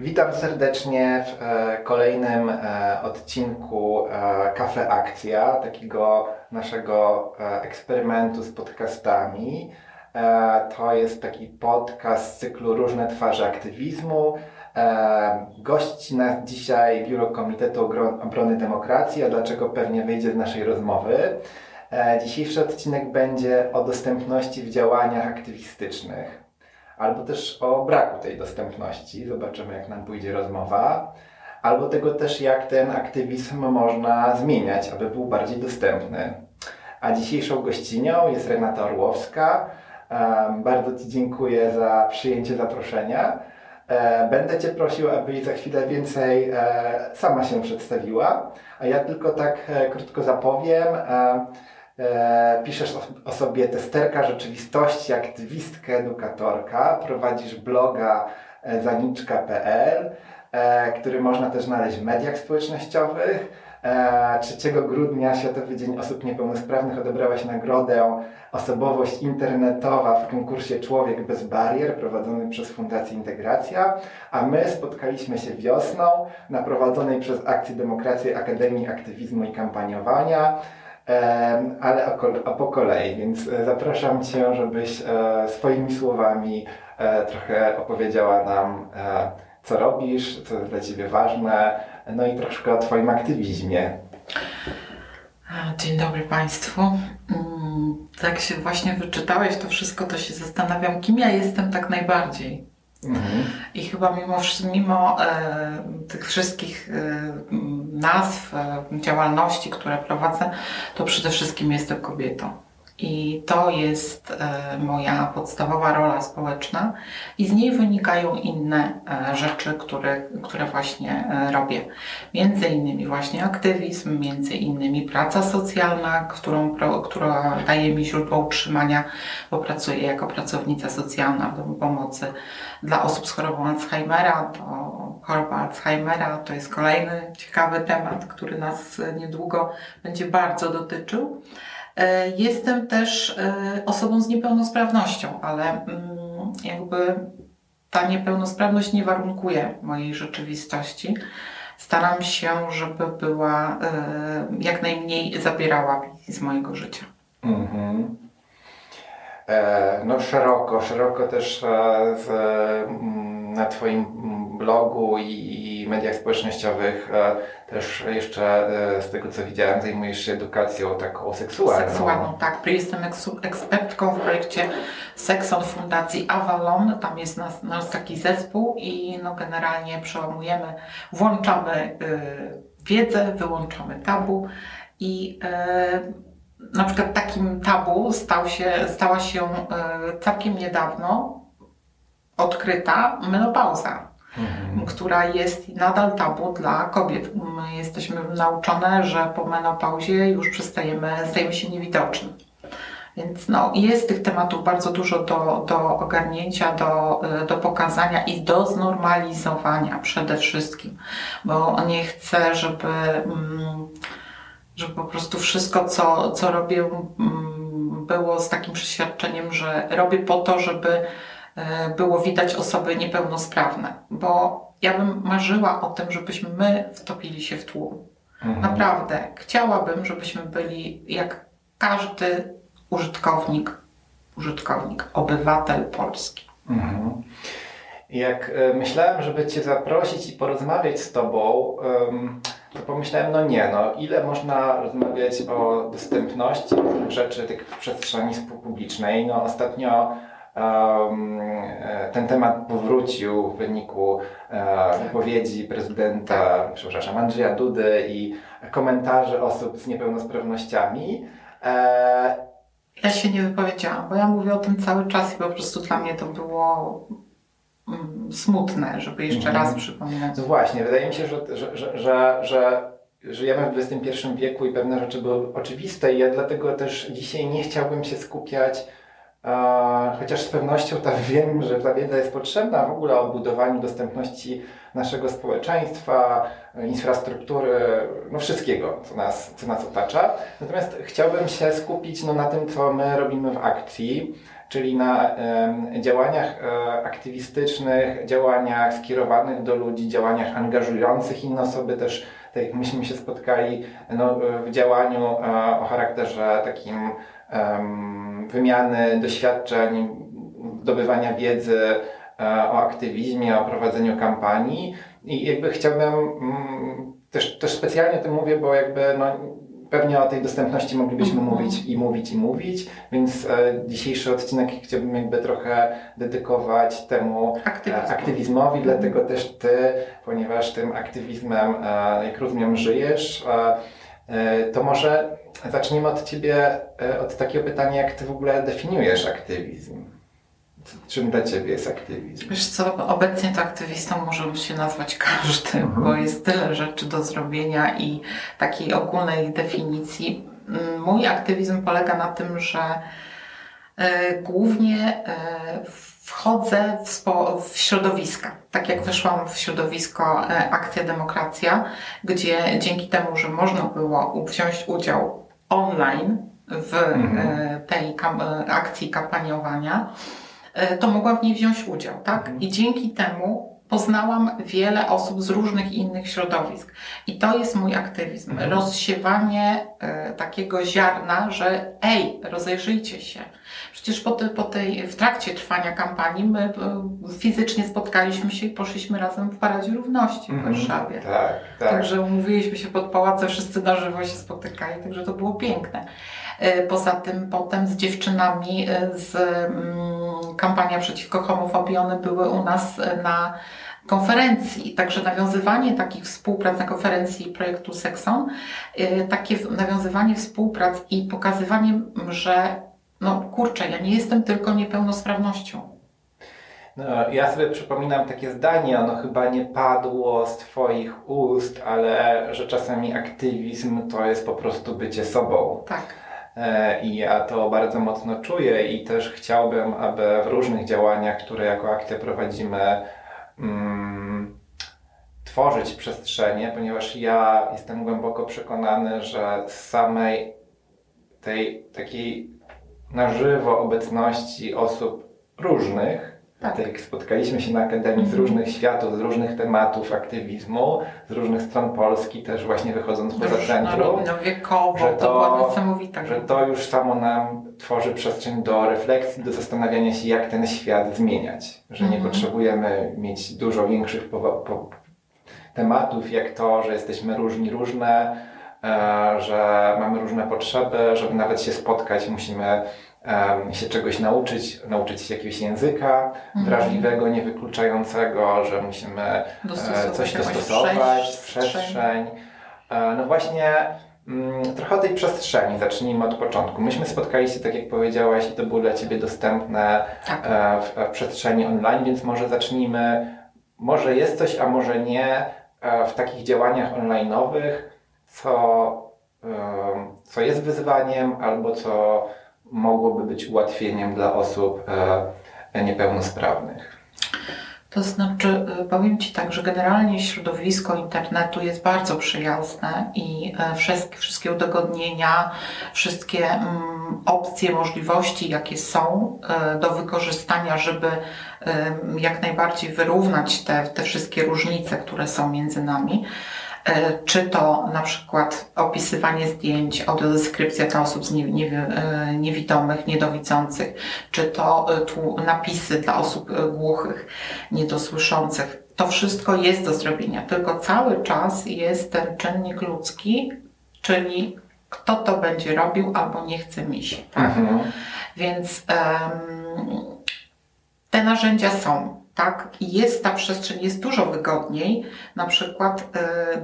Witam serdecznie w e, kolejnym e, odcinku e, Kafe Akcja, takiego naszego e, eksperymentu z podcastami. E, to jest taki podcast z cyklu Różne twarze aktywizmu. E, gości nas dzisiaj Biuro Komitetu Obrony Demokracji, a dlaczego pewnie wyjdzie z naszej rozmowy. E, dzisiejszy odcinek będzie o dostępności w działaniach aktywistycznych albo też o braku tej dostępności. Zobaczymy, jak nam pójdzie rozmowa. Albo tego też, jak ten aktywizm można zmieniać, aby był bardziej dostępny. A dzisiejszą gościnią jest Renata Orłowska. Bardzo Ci dziękuję za przyjęcie zaproszenia. E, Będę Cię prosił, abyś za chwilę więcej e, sama się przedstawiła, a ja tylko tak e, krótko zapowiem. E, piszesz o, sobie testerka rzeczywistości, aktywistkę, edukatorka, prowadzisz bloga e, zaniczka.pl, e, który można też znaleźć w mediach społecznościowych. E, 3 grudnia Światowy Dzień Osób Niepełnosprawnych odebrałaś nagrodę Osobowość Internetowa w konkursie Człowiek bez barier prowadzony przez Fundację Integracja, a my spotkaliśmy się wiosną na prowadzonej przez Akcję Demokracji Akademii Aktywizmu i Kampaniowania. Ale a po kolei, więc e, zapraszam Cię, żebyś e, swoimi słowami e, trochę opowiedziała nam, co robisz, co jest dla Ciebie ważne, no i troszkę o Twoim aktywizmie. Dzień dobry Państwu. Mm, Tak się właśnie wyczytałeś to wszystko, to się zastanawiam, kim ja jestem tak najbardziej. Mhm. I chyba mimo, mimo e, tych wszystkich e, nazw, e, działalności, które prowadzę, to przede wszystkim jestem kobietą. I to jest e, moja podstawowa rola społeczna, i z niej wynikają inne e, rzeczy, które, które właśnie e, robię. Między innymi właśnie aktywizm, między innymi praca socjalna, którą, która daje mi źródło utrzymania, bo pracuję jako pracownica socjalna w domu pomocy dla osób z chorobą Alzheimera. To choroba Alzheimera to jest kolejny ciekawy temat, który nas niedługo będzie bardzo dotyczył. E, Jestem też e, osobą z niepełnosprawnością, ale mm, jakby ta niepełnosprawność nie warunkuje mojej rzeczywistości. Staram się, żeby była e, jak najmniej zabierała z mojego życia. Mhm. No szeroko, szeroko też mm, na Twoim mm, blogu i, i mediach społecznościowych e, też jeszcze e, z tego co widziałem zajmujesz się edukacją taką seksualną. Seksualną, tak. Jestem ekspertką w projekcie Sekson Fundacji Avalon. Tam jest nas, nasz taki zespół i no generalnie przełamujemy, włączamy y, wiedzę, wyłączamy tabu i y, na przykład takim tabu stał się, stała się całkiem niedawno odkryta menopauza Mhm. która jest nadal tabu dla kobiet. My jesteśmy nauczone, że po menopauzie już przestajemy, stajemy się niewidoczni. Więc no, jest tych tematów bardzo dużo do, do ogarnięcia, do, do pokazania i do znormalizowania przede wszystkim, bo nie chcę, żeby, mm, żeby po prostu wszystko, co, co robię, mm, było z takim przeświadczeniem, że robię po to, żeby było widać osoby niepełnosprawne, bo ja bym marzyła o tym, żebyśmy my wtopili się w tłum. Mhm. Naprawdę, chciałabym, żebyśmy byli jak każdy użytkownik, użytkownik, obywatel Polski. Mhm. Jak e, myślałem, żeby Cię zaprosić i porozmawiać z Tobą, to pomyślałem, no nie, no ile można rozmawiać o dostępności różnych rzeczy tych w przestrzeni publicznej. No ostatnio e, ten temat powrócił w wyniku e, wypowiedzi prezydenta, przepraszam, Andrzeja Dudy i komentarzy osób z niepełnosprawnościami. E, Ja się nie wypowiedziałam, bo ja mówię o tym cały czas i po prostu dla mnie to było mm, smutne, żeby jeszcze Mhm. raz przypominać. No właśnie, wydaje mi się, że, że, że, że, że żyjemy w XXI wieku i pewne rzeczy były oczywiste i ja dlatego też dzisiaj nie chciałbym się skupiać chociaż z pewnością tam wiem, że ta wiedza jest potrzebna w ogóle o budowaniu dostępności naszego społeczeństwa, infrastruktury, no wszystkiego, co nas, co nas otacza. Natomiast chciałbym się skupić no, na tym, co my robimy w akcji, czyli na y, działaniach y, aktywistycznych, działaniach skierowanych do ludzi, działaniach angażujących inne osoby też tak jak myśmy się spotkali no, w działaniu e, o charakterze takim wymiany doświadczeń, zdobywania wiedzy e, o aktywizmie, o prowadzeniu kampanii. I jakby chciałbym mm, też, też specjalnie o tym mówię, bo jakby no, pewnie o tej dostępności moglibyśmy mhm. mówić i mówić i mówić, więc e, dzisiejszy odcinek chciałbym jakby trochę dedykować temu e, aktywizmowi, mhm. dlatego też Ty, ponieważ tym aktywizmem, jak rozumiem, żyjesz, to może zacznijmy od Ciebie, e, od takiego pytania, jak Ty w ogóle definiujesz aktywizm? Czym dla Ciebie jest aktywizm? Wiesz co, obecnie to aktywistą może się nazwać każdy, mhm. bo jest tyle rzeczy do zrobienia i takiej ogólnej definicji. Mm, mój aktywizm polega na tym, że e, głównie e, wchodzę w, spo, w środowiska. Tak jak weszłam w środowisko e, Akcja Demokracja, gdzie dzięki temu, że można było wziąć udział online w mhm. tej akcji kampaniowania, E, to mogłam w niej wziąć udział, tak? Mhm. I dzięki temu poznałam wiele osób z różnych innych środowisk. I to jest mój aktywizm. Mhm. Rozsiewanie e, takiego ziarna, że ej, rozejrzyjcie się. Przecież po, te, po tej, w trakcie trwania kampanii my e, fizycznie spotkaliśmy się i poszliśmy razem w Paradzie Równości w mhm. Warszawie. Tak, tak. Także umówiliśmy się pod pałacem, wszyscy na żywo się spotykali, także to było piękne. E, poza tym potem z dziewczynami e, z mm, kampania przeciwko homofobii, one były u nas na konferencji. Także nawiązywanie takich współprac na konferencji projektu Sexon, takie nawiązywanie współprac i pokazywanie, że no kurczę, ja nie jestem tylko niepełnosprawnością. No, ja sobie przypominam takie zdanie, ono chyba nie padło z Twoich ust, ale że czasami aktywizm to jest po prostu bycie sobą. Tak. E, I ja to bardzo mocno czuję i też chciałbym, aby w różnych działaniach, które jako akcja prowadzimy, mm, tworzyć przestrzenie, ponieważ ja jestem głęboko przekonany, że z samej tej takiej na żywo obecności osób różnych, tak. tak jak spotkaliśmy się na Akademii z mhm. różnych światów, z różnych tematów aktywizmu, z różnych stron Polski, też właśnie wychodząc poza centrum. No, wiekowo, że to, to była niesamowita. Że to już samo nam tworzy przestrzeń do refleksji, do zastanawiania się, jak ten świat zmieniać. Że nie mhm. potrzebujemy mieć dużo większych po, po, tematów, jak to, że jesteśmy różni, różne, że mamy różne potrzeby, żeby nawet się spotkać, musimy się czegoś nauczyć, nauczyć się jakiegoś języka mhm. wrażliwego, niewykluczającego, że musimy e, dostosować coś dostosować, przestrzeń. przestrzeń. E, no właśnie, mm, trochę o tej przestrzeni zacznijmy od początku. Myśmy spotkali się, tak jak powiedziałaś, i to było dla Ciebie dostępne tak. E, w, w przestrzeni online, więc może zacznijmy, może jest coś, a może nie, w takich działaniach online'owych, co, co jest wyzwaniem, albo co mogłoby być ułatwieniem dla osób e, niepełnosprawnych? To znaczy, e, powiem Ci tak, że generalnie środowisko internetu jest bardzo przyjazne i e, wszystkie, wszystkie udogodnienia, wszystkie mm, opcje, możliwości, jakie są do wykorzystania, żeby jak najbardziej wyrównać te, te wszystkie różnice, które są między nami, czy to na przykład opisywanie zdjęć, audiodeskrypcja dla osób z nie, nie, e, niewidomych, niedowidzących, czy to e, tu napisy dla osób głuchych, niedosłyszących. To wszystko jest do zrobienia, tylko cały czas jest ten czynnik ludzki, czyli kto to będzie robił albo nie chce mi się. Tak? Mhm. Więc um, te narzędzia są tak? I jest ta przestrzeń, jest dużo wygodniej na przykład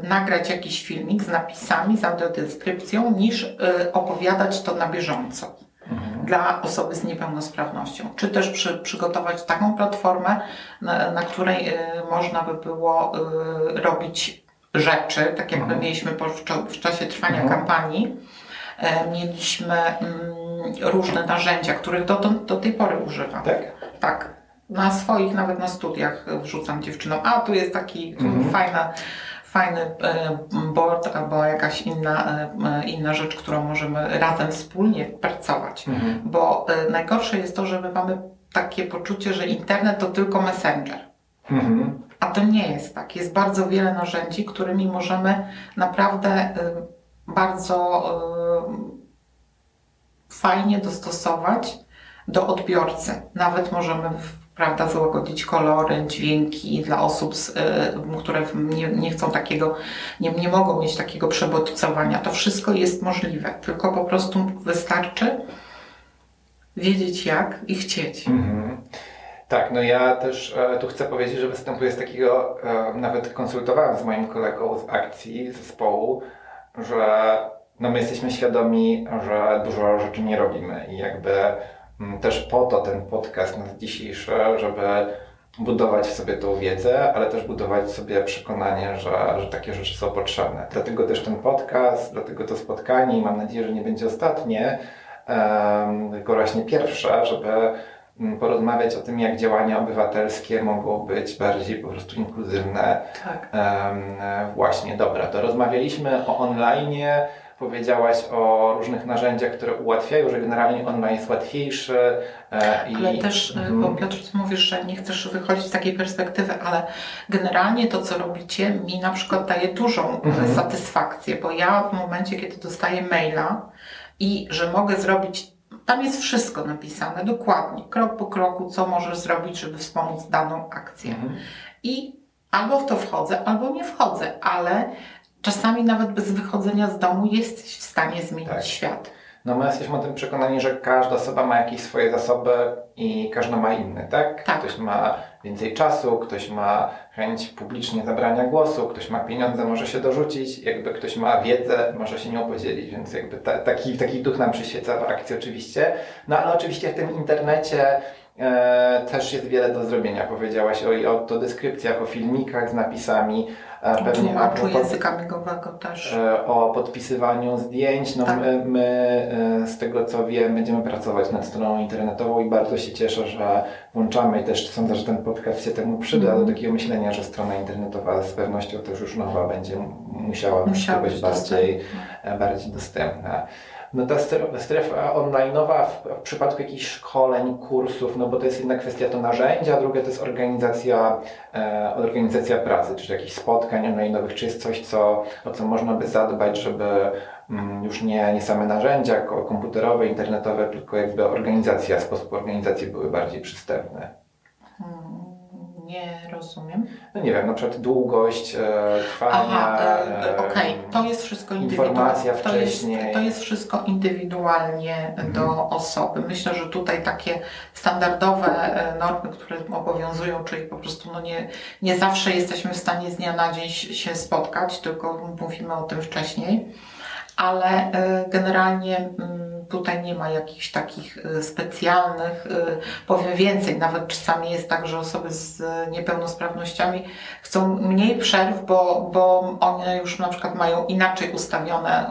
y, nagrać jakiś filmik z napisami, z audiodeskrypcją, niż y, opowiadać to na bieżąco mhm. dla osoby z niepełnosprawnością. Czy też przy, przygotować taką platformę, na, na której y, można by było robić rzeczy, tak jak mhm. my mieliśmy po, w, w, czasie trwania mhm. kampanii. Mieliśmy mm, różne narzędzia, których do tej pory używam. Tak? Tak. Na swoich, nawet na studiach wrzucam dziewczynom. A tu jest taki mhm. fajna, fajny e, board albo jakaś inna, e, inna rzecz, którą możemy razem wspólnie pracować. Mhm. Bo e, najgorsze jest to, że my mamy takie poczucie, że internet to tylko messenger. Mhm. A to nie jest tak. Jest bardzo wiele narzędzi, którymi możemy naprawdę bardzo fajnie dostosować do odbiorcy. Nawet możemy prawda, załagodzić kolory, dźwięki dla osób, y, które nie, nie chcą takiego, nie, nie mogą mieć takiego przebodźcowania. To wszystko jest możliwe, tylko po prostu wystarczy wiedzieć jak i chcieć. Mhm. Tak, no ja też e, tu chcę powiedzieć, że występuję z takiego, e, nawet konsultowałem z moim kolegą z akcji zespołu, że no my jesteśmy świadomi, że dużo rzeczy nie robimy i jakby też po to ten podcast nas dzisiejszy, żeby budować w sobie tą wiedzę, ale też budować sobie przekonanie, że, że takie rzeczy są potrzebne. Dlatego też ten podcast, dlatego to spotkanie i mam nadzieję, że nie będzie ostatnie, um, tylko właśnie pierwsze, żeby mm, porozmawiać o tym, jak działania obywatelskie mogą być bardziej po prostu inkluzywne. Tak. Um, właśnie, dobra, to rozmawialiśmy o online, Powiedziałaś o różnych narzędziach, które ułatwiają, że generalnie online jest łatwiejszy. E, i... Ale też, mm. bo Piotr, ty mówisz, że nie chcesz wychodzić z takiej perspektywy, ale generalnie to, co robicie, mi na przykład daje dużą mm. satysfakcję, bo ja w momencie, kiedy dostaję maila i że mogę zrobić tam jest wszystko napisane dokładnie, krok po kroku, co możesz zrobić, żeby wspomóc daną akcję. Mhm. I albo w to wchodzę, albo nie wchodzę, ale czasami nawet bez wychodzenia z domu jesteś w stanie zmienić tak. świat. No my jesteśmy o tym przekonani, że każda osoba ma jakieś swoje zasoby i każda ma inny, tak? tak? Ktoś ma więcej czasu, ktoś ma chęć publicznie zabrania głosu, ktoś ma pieniądze, może się dorzucić, jakby ktoś ma wiedzę, może się nią podzielić, więc jakby ta, taki, taki duch nam przyświeca w akcji oczywiście. No ale oczywiście w tym internecie też jest wiele do zrobienia. Powiedziałaś o, o deskrypcjach, o filmikach z napisami, E, pewnie o języka migowego też. E, o podpisywaniu zdjęć. No tak. my, my, e, z tego co wiem, będziemy pracować nad stroną internetową i bardzo się cieszę, że włączamy i też sądzę, że ten podcast się temu przyda mm. do takiego myślenia, że strona internetowa z pewnością też już nowa będzie musiała, musiała być bardziej, bardziej dostępna. No ta strefa online'owa w, przypadku jakichś szkoleń, kursów, no bo to jest jedna kwestia to narzędzia, a druga to jest organizacja, e, organizacja pracy, czy jakichś spotkań online'owych, czy jest coś, co, o co można by zadbać, żeby mm, już nie, nie same narzędzia komputerowe, internetowe, tylko jakby organizacja, sposób organizacji były bardziej przystępne. Nie rozumiem. No nie wiem, na przykład długość e, trwania. Aha, e, okej, okay. to jest wszystko indywidualnie. To jest, to jest wszystko indywidualnie mhm. do osoby. Myślę, że tutaj takie standardowe e, normy, które obowiązują, czyli po prostu no nie, nie zawsze jesteśmy w stanie z dnia na dzień się spotkać, tylko mówimy o tym wcześniej, ale e, generalnie. Tutaj nie ma jakichś takich y, specjalnych, y, powiem więcej, nawet czasami jest tak, że osoby z niepełnosprawnościami chcą mniej przerw, bo, bo one już na przykład mają inaczej ustawione,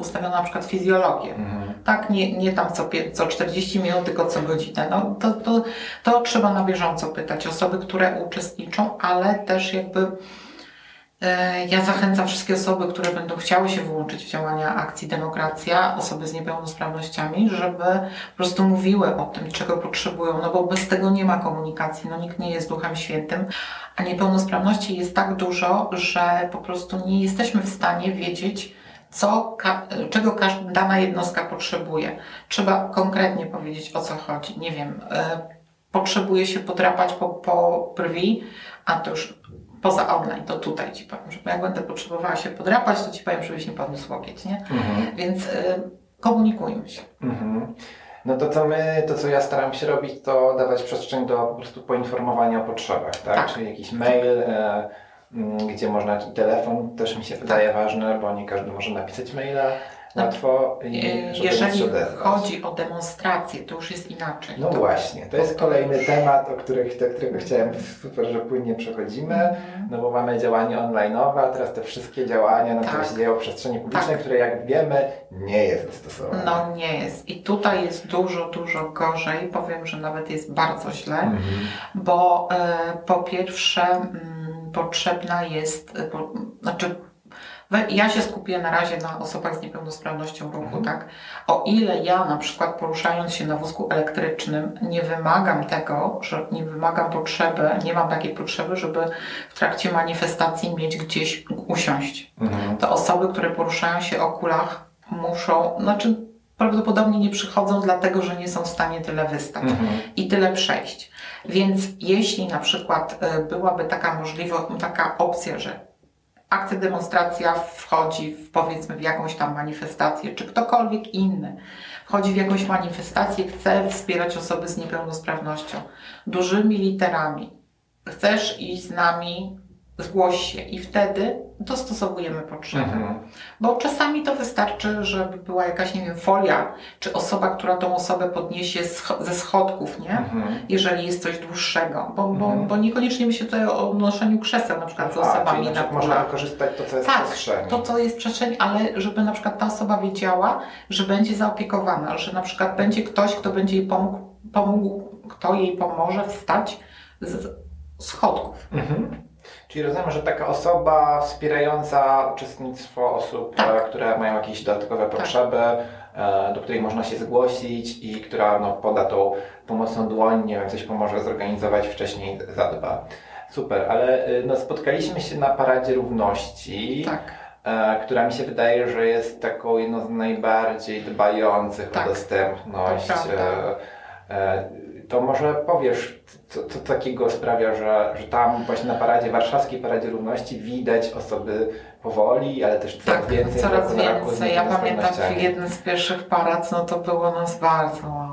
ustawione na przykład fizjologię. Mhm. Tak, nie, nie tam co, co 40 minut, tylko co godzinę. No, to, to, to trzeba na bieżąco pytać osoby, które uczestniczą, ale też jakby ja zachęcam wszystkie osoby, które będą chciały się włączyć w działania akcji Demokracja, osoby z niepełnosprawnościami, żeby po prostu mówiły o tym, czego potrzebują, no bo bez tego nie ma komunikacji, no nikt nie jest duchem świętym, a niepełnosprawności jest tak dużo, że po prostu nie jesteśmy w stanie wiedzieć, co, czego dana jednostka potrzebuje. Trzeba konkretnie powiedzieć, o co chodzi. Nie wiem, e, potrzebuje się podrapać po, po brwi, a to już poza online, to tutaj Ci powiem, że jak będę potrzebowała się podrapać, to Ci powiem, żebyś nie podniósł łokieć, nie? Mhm. Więc y, komunikujmy się. Mhm. No to co my, to co ja staram się robić, to dawać przestrzeń do po prostu poinformowania o potrzebach, tak? tak. Czyli jakiś mail, e, gdzie można, telefon też mi się wydaje tak. ważny, bo nie każdy może napisać maila. Łatwo i żeby Jeżeli chodzi o demonstrację, to już jest inaczej. No To- właśnie, to jest kolejny temat, o których, do którego chciałem, super, że płynnie przechodzimy, Mhm. no bo mamy działania online'owe, a teraz te wszystkie działania, no, które Tak. się dzieją w przestrzeni publicznej, Tak. które jak wiemy, nie jest dostosowane. No nie jest. I tutaj jest dużo, dużo gorzej. Powiem, że nawet jest bardzo źle, Mhm. bo e, po pierwsze mm, potrzebna jest, e, po, znaczy ja się skupię na razie na osobach z niepełnosprawnością ruchu, Mhm. tak? O ile ja na przykład poruszając się na wózku elektrycznym nie wymagam tego, że nie wymagam potrzeby, nie mam takiej potrzeby, żeby w trakcie manifestacji mieć gdzieś usiąść. Mhm. to osoby, które poruszają się o kulach, muszą, znaczy prawdopodobnie nie przychodzą dlatego, że nie są w stanie tyle wystać Mhm. i tyle przejść. Więc jeśli na przykład e, byłaby taka możliwość, taka opcja, że akcja, demonstracja wchodzi w, powiedzmy w jakąś tam manifestację, czy ktokolwiek inny wchodzi w jakąś manifestację, chce wspierać osoby z niepełnosprawnością dużymi literami. Chcesz iść z nami, zgłoś się i wtedy dostosowujemy potrzeby. Mhm. Bo czasami to wystarczy, żeby była jakaś, nie wiem, folia, czy osoba, która tą osobę podniesie ze schodków, nie? Mhm. Jeżeli jest coś dłuższego. Bo, bo, Mhm. bo niekoniecznie myśli tutaj o noszeniu krzeseł, na przykład z A, osobami na na można wykorzystać to, co jest Tak, w przestrzeni. To, co jest przestrzeń, ale żeby na przykład ta osoba wiedziała, że będzie zaopiekowana, że na przykład będzie ktoś, kto będzie jej pomógł, pomógł kto jej pomoże wstać z schodków. Mhm. Czyli rozumiem, że taka osoba wspierająca uczestnictwo osób, Tak. e, które mają jakieś dodatkowe potrzeby, e, do której można się zgłosić i która no, poda tą pomocną dłoń, nie wiem, coś pomoże zorganizować wcześniej, zadba. Super, ale y, no, spotkaliśmy się na Paradzie Równości, Tak. e, która mi się wydaje, że jest taką jedną z najbardziej dbających Tak. o dostępność. To e, To może powiesz, co, co takiego sprawia, że, że tam właśnie na paradzie, warszawskiej Paradzie Równości widać osoby powoli, ale też coraz Tak, więcej. coraz więcej. Ja pamiętam niepełnosprawnościami. jeden z pierwszych parad, no to było nas bardzo.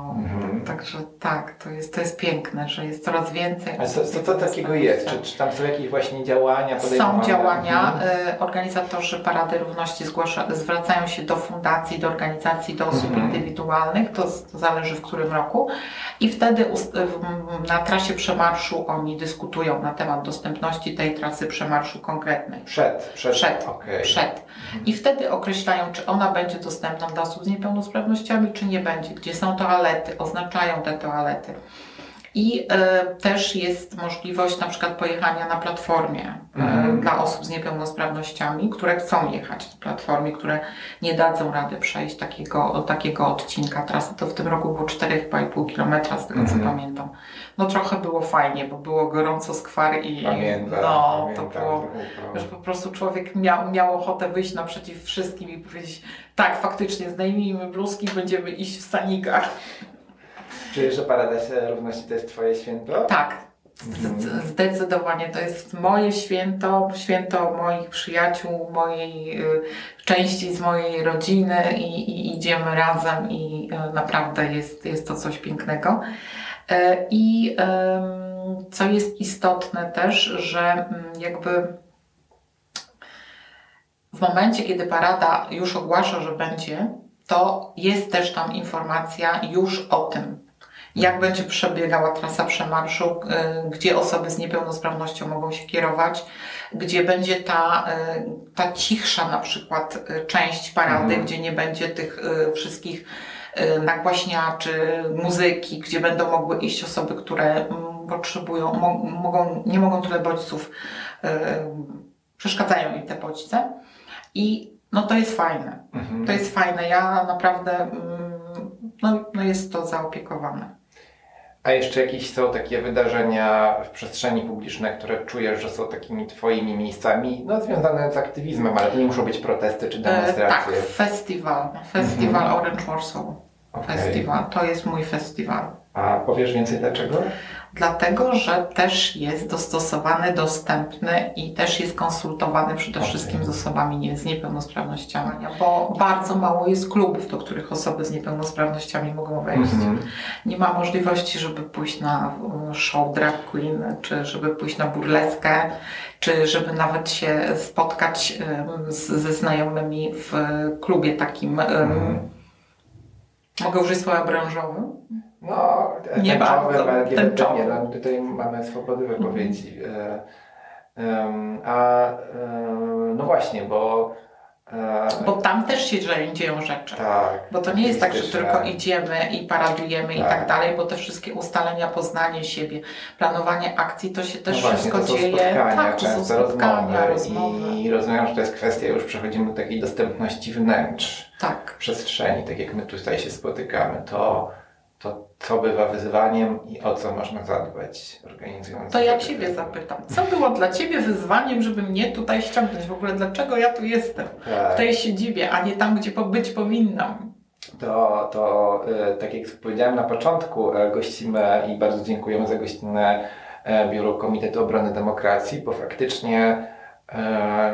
Także tak, to jest, to jest piękne, że jest coraz więcej. A co, co, co takiego jest? Czy, czy tam są jakieś właśnie działania Są działania. Mhm. y, Organizatorzy Parady Równości zgłasza, zwracają się do fundacji, do organizacji, do osób Mhm. indywidualnych, to, to zależy w którym roku. I wtedy na trasie przemarszu oni dyskutują na temat dostępności tej trasy przemarszu konkretnej. Przed, przed, Przed, okej. przed. I wtedy określają, czy ona będzie dostępna dla osób z niepełnosprawnościami, czy nie będzie, gdzie są toalety, oznaczają te toalety. I e, też jest możliwość na przykład pojechania na platformie Mhm. dla osób z niepełnosprawnościami, które chcą jechać na platformie, które nie dadzą rady przejść takiego, takiego odcinka trasy. To w tym roku było 4,5 km z tego Mhm. co pamiętam. No trochę było fajnie, bo było gorąco skwar i Pamiętam, no, pamiętam. to było Wiesz, po prostu człowiek miał, miał ochotę wyjść naprzeciw wszystkim i powiedzieć, tak, faktycznie, zdejmijmy bluzki, będziemy iść w stanikach. Czujesz, że Parada Równości to jest Twoje święto? Tak, z- zdecydowanie to jest moje święto, święto moich przyjaciół, mojej y, części z mojej rodziny i, i idziemy razem i y, naprawdę jest, jest to coś pięknego. E, I co jest istotne też, że mm, jakby w momencie, kiedy parada już ogłasza, że będzie, to jest też tam informacja już o tym, jak będzie przebiegała trasa przemarszu, y, gdzie osoby z niepełnosprawnością mogą się kierować, gdzie będzie ta, y, ta cichsza na przykład y, część parady, Mhm. gdzie nie będzie tych wszystkich nagłaśniaczy, muzyki, gdzie będą mogły iść osoby, które mm, potrzebują, mo, mogą, nie mogą tyle bodźców, przeszkadzają im te bodźce. I no to jest fajne. Mhm. To jest fajne. Ja naprawdę, mm, no, no jest to zaopiekowane. A jeszcze jakieś są takie wydarzenia w przestrzeni publicznej, które czujesz, że są takimi Twoimi miejscami, no związane z aktywizmem, ale to nie muszą być protesty czy E, tak, demonstracje. festiwal. Festiwal Mhm. Orange Warsaw. Okej. festiwal. To jest mój festiwal. A powiesz więcej dlaczego? Dlatego, że też jest dostosowany, dostępny i też jest konsultowany przede wszystkim z osobami nie, z niepełnosprawnościami, bo bardzo mało jest klubów, do których osoby z niepełnosprawnościami mogą wejść. Mhm. Nie ma możliwości, żeby pójść na e, show drag queen, czy żeby pójść na burleskę, czy żeby nawet się spotkać z, ze znajomymi w klubie takim. em, Mhm. Mogę użyć słowa branżowym? No, Nie bardzo, tęczowe, LGBT, tęczowe. nie, no, tutaj mamy swobody wypowiedzi. E, em, A e, no właśnie, bo Bo tam też się dzieją rzeczy. tak. Bo to nie jest tak, że tylko idziemy i paradujemy i Tak. tak dalej, bo te wszystkie ustalenia, poznanie siebie, planowanie akcji, to się też no właśnie, wszystko to dzieje. Tak, to są spotkania, rozmowy. rozmowy. I rozumiem, że to jest kwestia, już przechodzimy do takiej dostępności wnętrz, Tak. przestrzeni, tak jak my tutaj się spotykamy, to, to co bywa wyzwaniem i o co można zadbać organizując. To ja Ciebie wyzwanie. zapytam, co było dla Ciebie wyzwaniem, żeby mnie tutaj ściągnąć? W ogóle dlaczego ja tu jestem? W Tak. tej siedzibie, a nie tam, gdzie być powinnam. To, to e, tak jak powiedziałem na początku, e, gościmy i bardzo dziękujemy za gościnę e, Biuro Komitetu Obrony Demokracji, bo faktycznie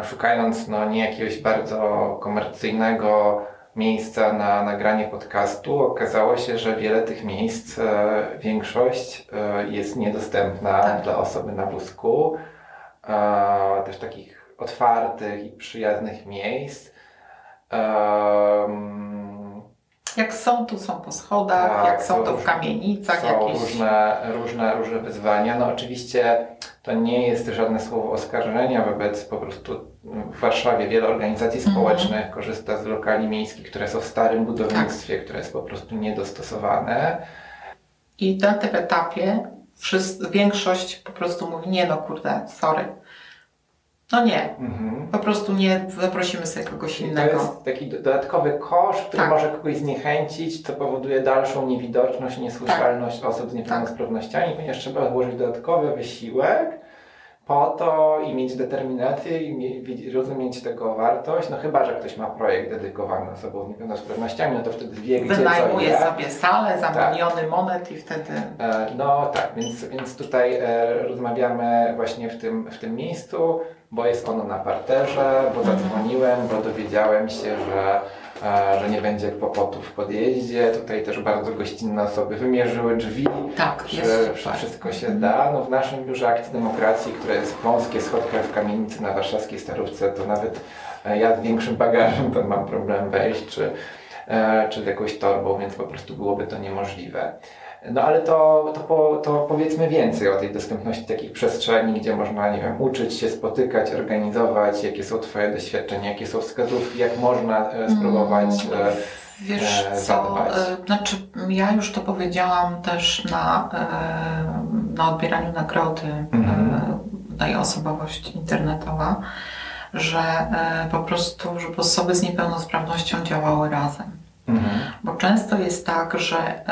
szukając no, nie jakiegoś bardzo komercyjnego miejsca na nagranie podcastu, okazało się, że wiele tych miejsc, e, większość e, jest niedostępna Tak. dla osoby na wózku. E, też takich otwartych i przyjaznych miejsc. Jak są, to są po schodach, Tak, jak są, to w kamienicach są jakieś. różne, różne, różne wyzwania. No oczywiście to nie jest żadne słowo oskarżenia wobec po prostu w Warszawie wiele organizacji Mhm. społecznych korzysta z lokali miejskich, które są w starym budownictwie, które jest po prostu niedostosowane. I na tym etapie wszyscy, większość po prostu mówi, nie no kurde, sorry. No nie, Mhm. po prostu nie, zaprosimy sobie kogoś I to innego. jest taki do- dodatkowy koszt, który Tak. może kogoś zniechęcić, co powoduje dalszą niewidoczność, niesłyszalność Tak. osób z niepełnosprawnościami, ponieważ trzeba włożyć dodatkowy wysiłek po to i mieć determinację i rozumieć tego wartość. No chyba, że ktoś ma projekt dedykowany osobom z niepełnosprawnościami, no to wtedy wie, gdzie co Wynajmuje jest. sobie salę za Tak. miliony monet i wtedy... E, No tak, więc, więc tutaj e, rozmawiamy właśnie w tym, w tym miejscu, bo jest ono na parterze, bo Mhm. zadzwoniłem, bo dowiedziałem się, że, e, że nie będzie kłopotów w podjeździe. Tutaj też bardzo gościnne osoby wymierzyły drzwi, Tak, że super. wszystko się da. No w naszym biurze Akcji Demokracji, które jest wąskie schodkach w kamienicy na warszawskiej Starówce, to nawet e, ja z większym bagażem to mam problem wejść, czy, e, czy z jakąś torbą, więc po prostu byłoby to niemożliwe. No ale to, to, po, to powiedzmy więcej o tej dostępności takich przestrzeni, gdzie można, nie wiem, uczyć się, spotykać, organizować, jakie są Twoje doświadczenia, jakie są wskazówki, jak można e, spróbować. Mm, Wiesz e, co, e, znaczy ja już to powiedziałam też na, e, na odbieraniu nagrody Mhm. e, daje osobowość internetowa, że po prostu, żeby osoby z niepełnosprawnością działały razem. mhm. Bo często jest tak, że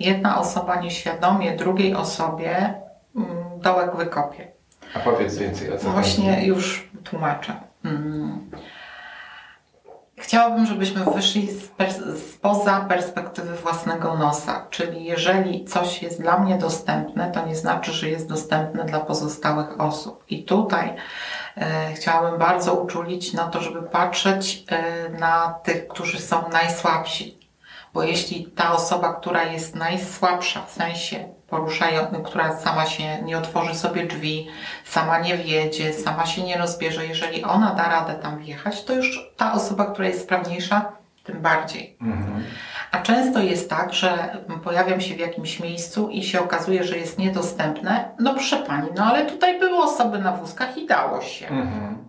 jedna osoba nieświadomie drugiej osobie mm, dołek wykopie. A powiedz więcej o co Właśnie chodzi. już tłumaczę. Mm. Chciałabym, żebyśmy wyszli pers- spoza perspektywy własnego nosa. Czyli jeżeli coś jest dla mnie dostępne, to nie znaczy, że jest dostępne dla pozostałych osób. I tutaj e, chciałabym bardzo uczulić na to, żeby patrzeć e, na tych, którzy są najsłabsi. Bo jeśli ta osoba, która jest najsłabsza w sensie poruszają, która sama się nie otworzy sobie drzwi, sama nie wjedzie, sama się nie rozbierze, jeżeli ona da radę tam wjechać, to już ta osoba, która jest sprawniejsza, tym bardziej. Mhm. A często jest tak, że pojawiam się w jakimś miejscu i się okazuje, że jest niedostępne. No proszę pani, no ale tutaj były osoby na wózkach i dało się. Mhm.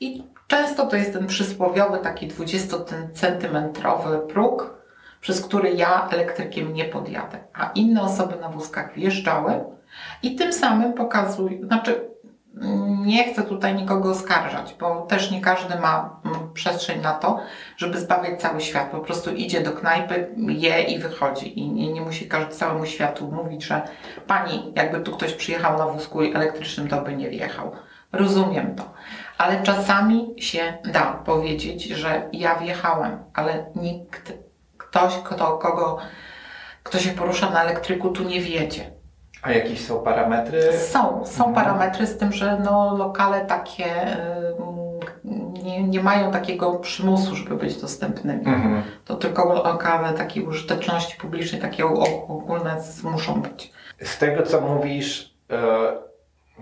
I często to jest ten przysłowiowy taki 20-centymetrowy próg, przez który ja elektrykiem nie podjadę, a inne osoby na wózkach wjeżdżały i tym samym pokazują, znaczy mm, nie chcę tutaj nikogo oskarżać, bo też nie każdy ma mm, przestrzeń na to, żeby zbawiać cały świat. Po prostu idzie do knajpy, je i wychodzi. I nie, nie musi każdy całemu światu mówić, że pani, jakby tu ktoś przyjechał na wózku elektrycznym, to by nie wjechał. Rozumiem to. Ale czasami się da powiedzieć, że ja wjechałem, ale nikt, ktoś, kto, kogo, kto się porusza na elektryku, tu nie wiedzie. A jakieś są parametry? Są, są Mhm. parametry z tym, że no, lokale takie y, nie, nie mają takiego przymusu, żeby być dostępnymi. Mhm. To tylko lokale takiej użyteczności publicznej, takie ogólne muszą być. Z tego co mówisz, e,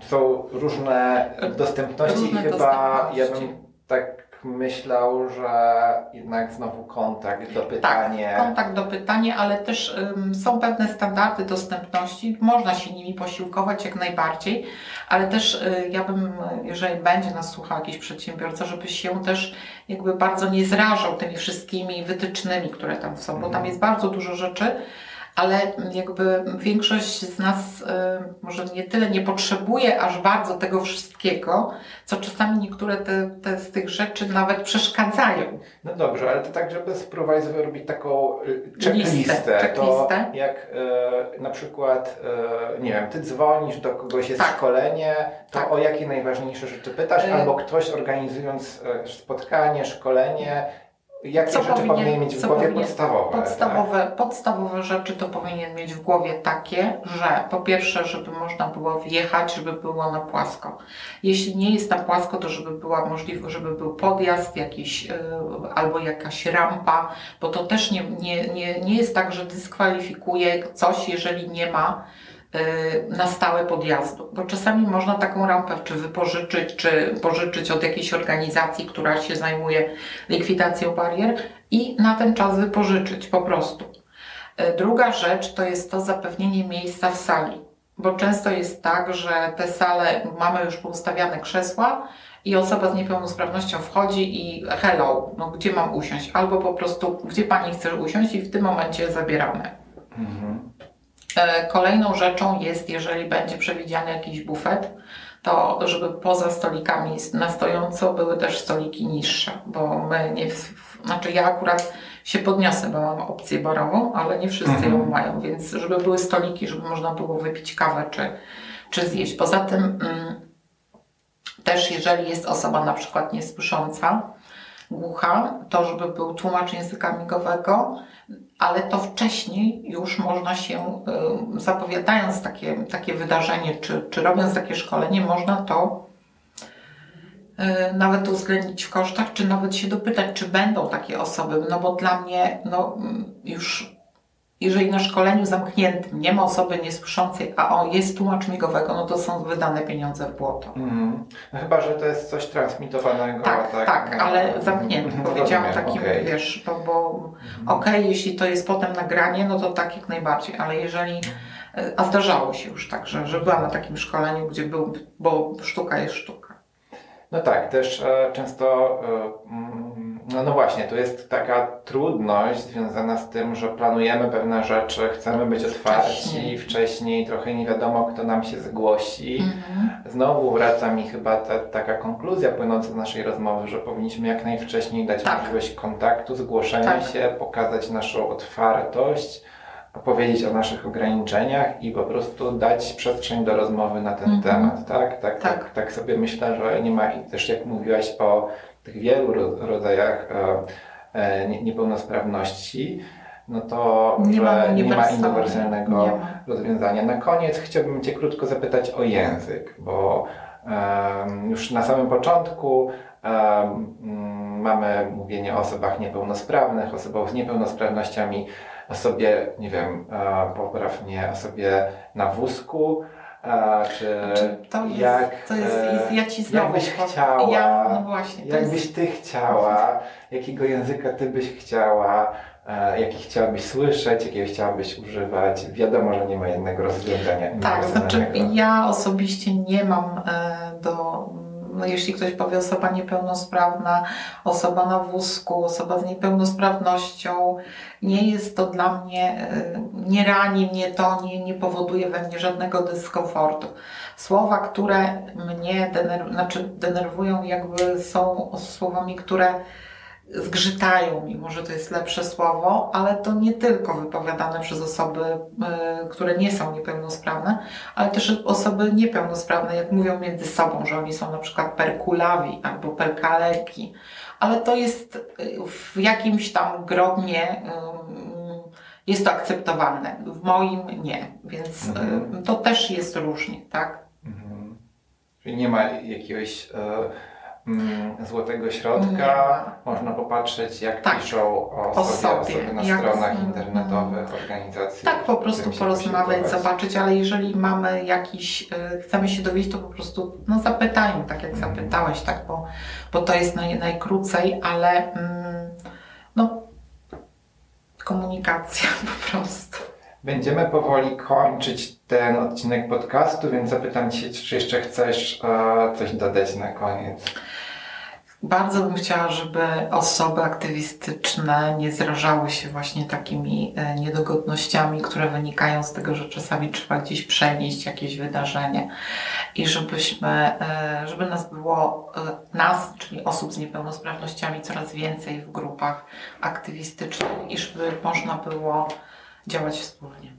są różne dostępności Różne i chyba dostępności. ja bym tak myślał, że jednak znowu kontakt, dopytanie. Tak, kontakt do pytania, ale też ym, są pewne standardy dostępności. Można się nimi posiłkować jak najbardziej, ale też y, ja bym, jeżeli będzie nas słuchał jakiś przedsiębiorca, żeby się też jakby bardzo nie zrażał tymi wszystkimi wytycznymi, które tam są, bo tam Mhm. jest bardzo dużo rzeczy. Ale jakby większość z nas y, może nie tyle nie potrzebuje aż bardzo tego wszystkiego, co czasami niektóre te, te z tych rzeczy nawet przeszkadzają. No dobrze, ale to tak, żeby spróbować zrobić taką y, checklistę. Listę, To checklistę. jak e, na przykład, e, nie wiem, ty dzwonisz do kogoś, jest Tak. szkolenie, to Tak. o jakie najważniejsze rzeczy pytasz, albo ktoś organizując spotkanie, szkolenie, jakie Co rzeczy powinien, powinien- mieć w głowie powinien- podstawowe. tak? Podstawowe, podstawowe rzeczy to powinien mieć w głowie takie, że po pierwsze, żeby można było wjechać, żeby było na płasko. Jeśli nie jest na płasko, to żeby była możliwość, żeby był podjazd jakiś yy, albo jakaś rampa, bo to też nie, nie, nie, nie jest tak, że dyskwalifikuje coś, jeżeli nie ma na stałe podjazdu. Bo czasami można taką rampę czy wypożyczyć, czy pożyczyć od jakiejś organizacji, która się zajmuje likwidacją barier i na ten czas wypożyczyć po prostu. E, Druga rzecz to jest to zapewnienie miejsca w sali, bo często jest tak, że te sale mamy już poustawiane krzesła i osoba z niepełnosprawnością wchodzi i hello, no gdzie mam usiąść? Albo po prostu, gdzie pani chce usiąść i w tym momencie zabieramy. Mhm. E, Kolejną rzeczą jest, jeżeli będzie przewidziany jakiś bufet, to żeby poza stolikami na stojąco były też stoliki niższe, bo my nie, znaczy ja akurat się podniosę, bo mam opcję barową, ale nie wszyscy Mhm. ją mają, więc żeby były stoliki, żeby można było wypić kawę czy, czy zjeść. Poza tym mm, też jeżeli jest osoba na przykład niesłysząca, głucha, to żeby był tłumacz języka migowego, ale to wcześniej już można się, y, zapowiadając takie, takie wydarzenie, czy, czy robiąc takie szkolenie, można to y, nawet uwzględnić w kosztach, czy nawet się dopytać, czy będą takie osoby, no bo dla mnie no, mm, już jeżeli na szkoleniu zamkniętym nie ma osoby niesłyszącej, a o, jest tłumacz migowego, no to są wydane pieniądze w błoto. Mhm. No chyba, że to jest coś transmitowanego. Tak, tak, no. ale zamknięty. Mhm, Powiedziałam takim, okej. wiesz, bo, bo okej, jeśli to jest potem nagranie, no to tak jak najbardziej, ale jeżeli, a zdarzało się już tak, że, że byłam na takim szkoleniu, gdzie był, bo sztuka jest sztuka. No tak, też e, często, e, mm, no, no właśnie, tu jest taka trudność związana z tym, że planujemy pewne rzeczy, chcemy być otwarci Wcześniej. wcześniej, trochę nie wiadomo, kto nam się zgłosi. Mhm. Znowu wraca mi chyba ta, taka konkluzja płynąca z naszej rozmowy, że powinniśmy jak najwcześniej dać Tak. możliwość kontaktu, zgłoszenia Tak. się, pokazać naszą otwartość, opowiedzieć o naszych ograniczeniach i po prostu dać przestrzeń do rozmowy na ten Mhm. temat. Tak? Tak, tak. Tak. tak, sobie myślę, że nie ma, też jak mówiłaś o tych wielu ro- rodzajach e, e, nie- niepełnosprawności, no to Nie ma nie ma uniwersalnego. Nie ma. rozwiązania. Na koniec chciałbym Cię krótko zapytać o język, bo już na samym początku mm, mamy mówienie o osobach niepełnosprawnych, osobach z niepełnosprawnościami, osobie, nie wiem, e, popraw mnie, osobie na wózku, e, czy Znaczy, to jest, jak, to jest, e, jest ja ci znowu jakbyś chciała, Ja, no właśnie, jakbyś jest, Ty chciała, jakiego języka Ty byś chciała, jaki chciałabyś słyszeć, jakiego chciałabyś używać. Wiadomo, że nie ma jednego rozwiązania. tak, znaczy ja osobiście nie mam do, no jeśli ktoś powie osoba niepełnosprawna, osoba na wózku, osoba z niepełnosprawnością, nie jest to dla mnie, e, nie rani mnie to, nie, nie powoduje we mnie żadnego dyskomfortu. Słowa, które mnie dener, znaczy denerwują, jakby są słowami, które zgrzytają, mimo że to jest lepsze słowo, ale to nie tylko wypowiadane przez osoby, y, które nie są niepełnosprawne, ale też osoby niepełnosprawne, jak mówią między sobą, że oni są na przykład perkulawi albo perkaleki, ale to jest y, w jakimś tam grobnie ym, jest to akceptowalne. W moim nie, więc y, Mhm. to też jest różnie, tak? Mhm. Czyli nie ma jakiegoś e, złotego środka. Nie. Można popatrzeć, jak Tak. piszą o, O sobie, sobie. osoby na Jak- stronach mm, internetowych, organizacji. Tak, po prostu porozmawiać, zobaczyć, ale jeżeli mamy jakiś, y, chcemy się dowiedzieć, to po prostu no zapytajmy, tak jak Mhm. zapytałeś, tak, bo, bo to jest naj, najkrócej, ale mm, no komunikacja po prostu. Będziemy powoli kończyć ten odcinek podcastu, więc zapytam Cię, czy jeszcze chcesz e, coś dodać na koniec. Bardzo bym chciała, żeby osoby aktywistyczne nie zrażały się właśnie takimi e, niedogodnościami, które wynikają z tego, że czasami trzeba gdzieś przenieść jakieś wydarzenie i żebyśmy, e, żeby nas było, e, nas, czyli osób z niepełnosprawnościami coraz więcej w grupach aktywistycznych i żeby można było działać wspólnie.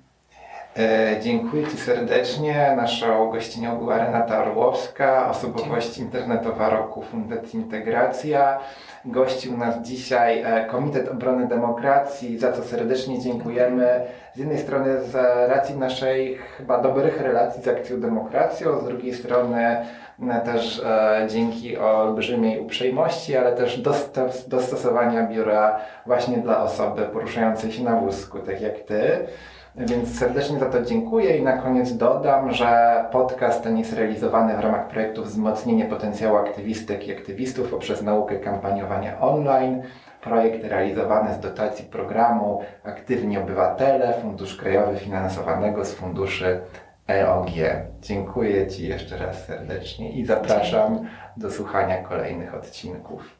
E, dziękuję Ci serdecznie. Naszą gościnią była Renata Orłowska, osobowość internetowa roku Fundacji Integracja. Gościł nas dzisiaj e, Komitet Obrony Demokracji, za co serdecznie dziękujemy. Z jednej strony z racji naszej chyba dobrych relacji z Akcją Demokracją, z drugiej strony e, też dzięki olbrzymiej uprzejmości, ale też dostos- dostosowania biura właśnie dla osoby poruszającej się na wózku, tak jak Ty. Więc serdecznie za to dziękuję i na koniec dodam, że podcast ten jest realizowany w ramach projektu Wzmocnienie potencjału aktywistek i aktywistów poprzez naukę kampaniowania online. Projekt realizowany z dotacji programu Aktywni Obywatele, Fundusz Krajowy finansowanego z funduszy EOG. Dziękuję Ci jeszcze raz serdecznie i zapraszam do słuchania kolejnych odcinków.